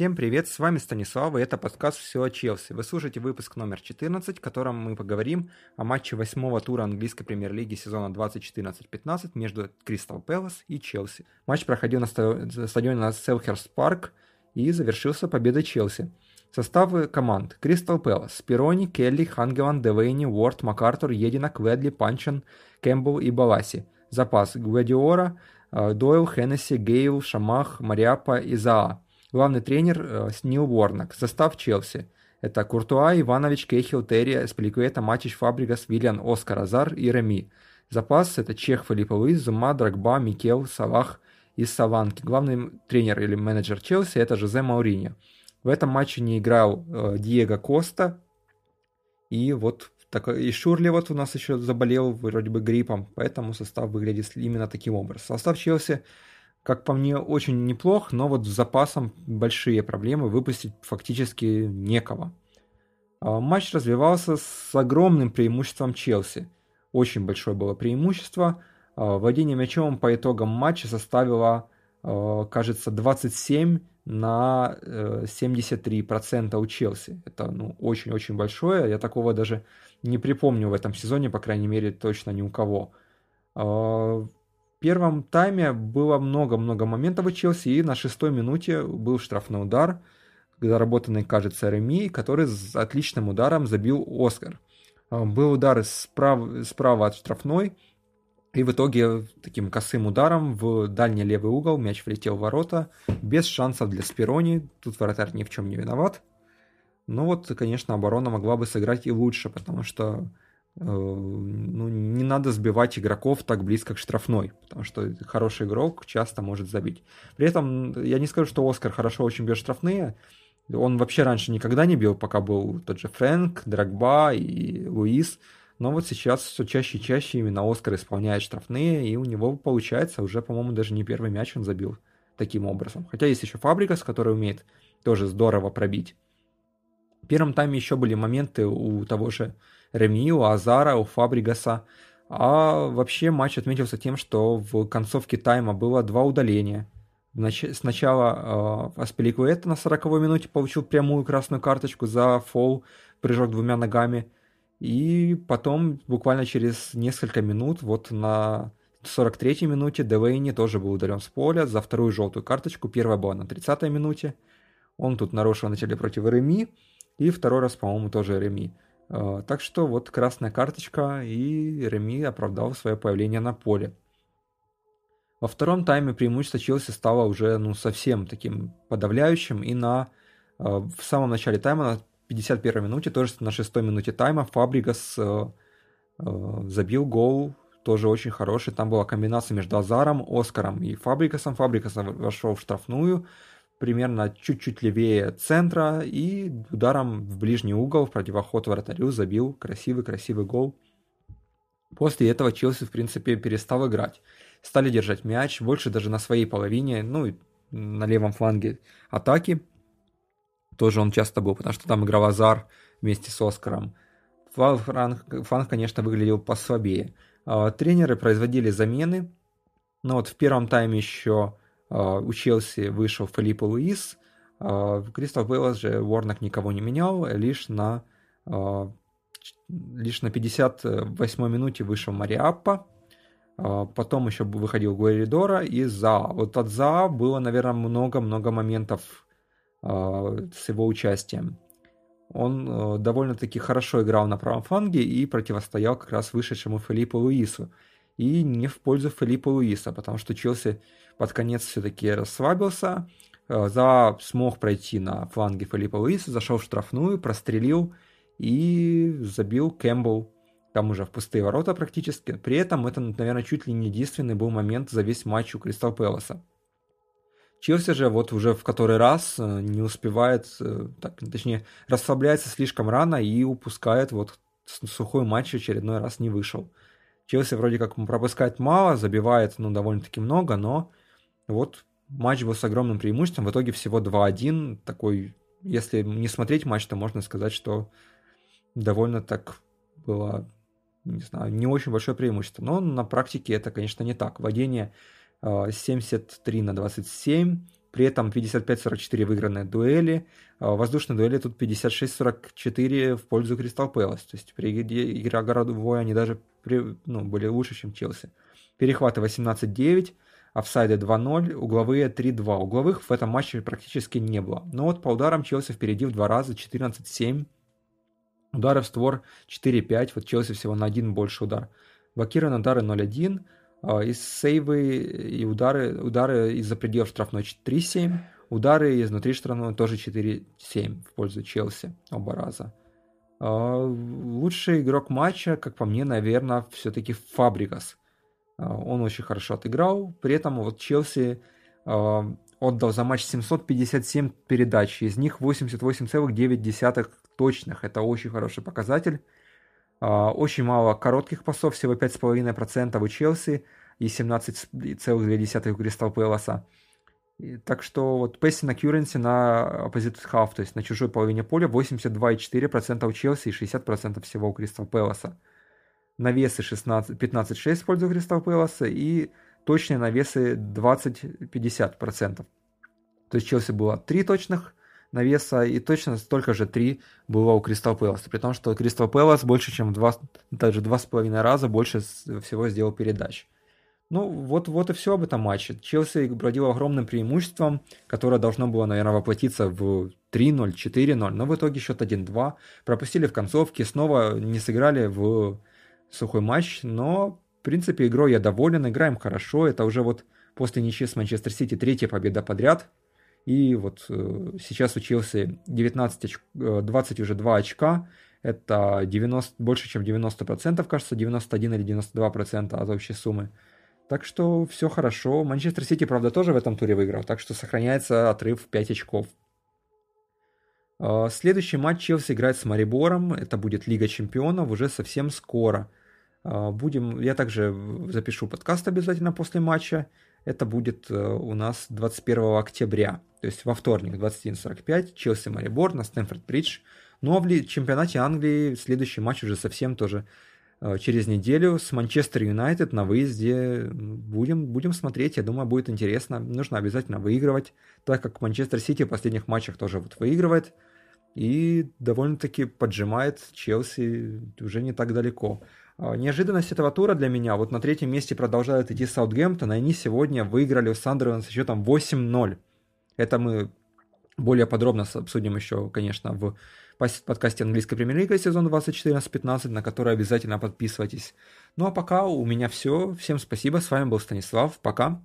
Всем привет, с вами Станислав, и это подкаст «Все о Челси». Вы слушаете выпуск номер 14, в котором мы поговорим о матче восьмого тура английской премьер-лиги сезона 2014-15 между Кристал Пэлас и Челси. Матч проходил на стадионе Селхерст Парк и завершился победой Челси. Составы команд. Кристал Пэлас. Сперони, Келли, Хангеланн, Делейни, Уорд, МакАртур, Единак, Ледли, Панчеон, Кэмпбелл и Боласи. Запас. Гвадиора, э, Дойл, Хеннесси, Гейл, Шамах, Мариапа и Заа. Главный тренер э, Нил Уорнок. Состав Челси. Это Куртуа, Иванович, Кейхил, Терри, Спиликуэта, Матич, Фабригас, Виллиан, Оскар, Азар и Реми. Запас – это Чех, Филиппа Луис, Зума, Драгба, Микел, Салах и Саванки. Главный тренер или менеджер Челси – это Жозе Мауриньо. В этом матче не играл э, Диего Коста. И вот так, и Шурли вот у нас еще заболел вроде бы гриппом, поэтому состав выглядит именно таким образом. Состав Челси как по мне, очень неплох, но вот с запасом большие проблемы, выпустить фактически некого. А, матч развивался с огромным преимуществом Челси. Очень большое было преимущество. А, владение мячом по итогам матча составило, а, кажется, 27 на 73% э, у Челси. Это ну, очень-очень большое. Я такого даже не припомню в этом сезоне, по крайней мере, точно ни у кого первом тайме было много-много моментов у Челси, и на шестой минуте был штрафной удар, заработанный, кажется, Реми, который с отличным ударом забил Оскар. А, был удар справа, справа от штрафной, и в итоге таким косым ударом в дальний левый угол мяч влетел в ворота, без шансов для Спирони, тут вратарь ни в чем не виноват. Но вот, конечно, оборона могла бы сыграть и лучше, потому что Э, ну, надо сбивать игроков так близко к штрафной, потому что хороший игрок часто может забить. При этом я не скажу, что Оскар хорошо очень бьет штрафные. Он вообще раньше никогда не бил, пока был тот же Фрэнк, Драгба и Луис. Но вот сейчас все чаще и чаще именно Оскар исполняет штрафные, и у него получается уже, по-моему, даже не первый мяч он забил таким образом. Хотя есть еще Фабрикас, который умеет тоже здорово пробить. В первом тайме еще были моменты у того же Реми, у Азара, у Фабригаса. А вообще матч отметился тем, что в концовке тайма было два удаления. Сначала э, Аспеликуэта на 40-й минуте получил прямую красную карточку за фол, прыжок двумя ногами. И потом, буквально через несколько минут, вот на 43-й минуте Девейни тоже был удален с поля за вторую желтую карточку. Первая была на 30-й минуте. Он тут нарушил в начале против Реми. И второй раз, по-моему, тоже Реми. Э, так что вот красная карточка, и Реми оправдал свое появление на поле. Во втором тайме преимущество Челси стало уже ну, совсем таким подавляющим, и на, э, в самом начале тайма, на 51 минуте, тоже на 6 минуте тайма, Фабригас э, забил гол, тоже очень хороший. Там была комбинация между Азаром, Оскаром и Фабрикасом. Фабрикас вошел в штрафную, примерно чуть-чуть левее центра и ударом в ближний угол в противоход вратарю забил красивый-красивый гол. После этого Челси, в принципе, перестал играть. Стали держать мяч, больше даже на своей половине, ну и на левом фланге атаки. Тоже он часто был, потому что там играл Азар вместе с Оскаром. Фланг, фланг конечно, выглядел послабее. А, тренеры производили замены. Но вот в первом тайме еще у Челси вышел Филиппо Луис, а, в Кристал Пэлас же Уорнок никого не менял, лишь на, а, лишь на 58 минуте вышел Мариаппа, потом еще выходил Гуэридора и За. Вот от За было, наверное, много-много моментов с его участием. Он довольно-таки хорошо играл на правом фланге и противостоял как раз вышедшему Филиппу Луису. И не в пользу Филиппа Луиса, потому что Челси под конец все-таки расслабился. Э, за смог пройти на фланге Филиппа Луиса, зашел в штрафную, прострелил и забил Кэмпбелл. Там уже в пустые ворота практически. При этом это, наверное, чуть ли не единственный был момент за весь матч у Кристал Пэласа. Челси же вот уже в который раз э, не успевает, э, так, точнее, расслабляется слишком рано и упускает вот сухой матч очередной раз не вышел. Челси вроде как пропускает мало, забивает ну, довольно-таки много, но вот матч был с огромным преимуществом, в итоге всего 2-1, такой, если не смотреть матч, то можно сказать, что довольно так было, не знаю, не очень большое преимущество. Но на практике это, конечно, не так. Владение 73 э, на 27, При этом 55-44 выигранные дуэли. А воздушные дуэли тут 56-44 в пользу Кристал Пэлас. То есть при игре городовой они даже ну, были лучше, чем Челси. Перехваты 18-9, офсайды 2-0, угловые 3-2. Угловых в этом матче практически не было. Но вот по ударам Челси впереди в два раза 14-7. Удары в створ 4-5, вот Челси всего на один больше удар. Блокированные удары 0-1, а, и сейвы и удары, удары из-за пределов штрафной 4-7, удары изнутри штрафной тоже 4-7 в пользу Челси оба раза. А, лучший игрок матча, как по мне, наверное, все-таки Фабрикас. А, он очень хорошо отыграл. При этом вот Челси отдал за матч 757 передач, из них 88,9 точных. Это очень хороший показатель. А, очень мало коротких пасов, всего 5,5% у Челси и 17,2% у Кристал Пэласа. Так что вот passing accuracy на opposite half, то есть на чужой половине поля 82,4% у Челси и 60% всего у Кристал Пэласа. Навесы 15,6 в пользу Кристал Пэласа и точные навесы 20-50%. То есть Челси было 3 точных навеса, и точно столько же 3 было у Кристал Пэласа. При том, что Кристал Пэлас больше, чем 2, даже 2,5 раза больше всего сделал передач. Ну, вот, вот и все об этом матче. Челси бродил огромным преимуществом, которое должно было, наверное, воплотиться в 3-0, 4-0, но в итоге счет 1-2. Пропустили в концовке, снова не сыграли в сухой матч, но, в принципе, игрой я доволен, играем хорошо. Это уже вот после ничьи с Манчестер Сити третья победа подряд и вот э, сейчас учился 19 оч... 20 уже 2 очка. Это 90, больше, чем 90%, кажется, 91 или 92% от общей суммы. Так что все хорошо. Манчестер Сити, правда, тоже в этом туре выиграл, так что сохраняется отрыв в 5 очков. А, следующий матч Челси играет с Марибором. Это будет Лига Чемпионов уже совсем скоро. А, будем, я также запишу подкаст обязательно после матча. Это будет э, у нас 21 октября, то есть во вторник 21.45, Челси Марибор на Стэнфорд-Бридж. Ну а в чемпионате Англии следующий матч уже совсем тоже через неделю с Манчестер Юнайтед на выезде. Будем, будем смотреть, я думаю, будет интересно. Нужно обязательно выигрывать, так как Манчестер Сити в последних матчах тоже вот выигрывает и довольно-таки поджимает Челси уже не так далеко. А, неожиданность этого тура для меня, вот на третьем месте продолжают идти Саутгемптон, они сегодня выиграли у Сандерленд с счетом 8-0. Это мы более подробно обсудим еще, конечно, в подкасте английской премьер-лиги сезон 2014-15, на который обязательно подписывайтесь. Ну а пока у меня все. Всем спасибо. С вами был Станислав. Пока.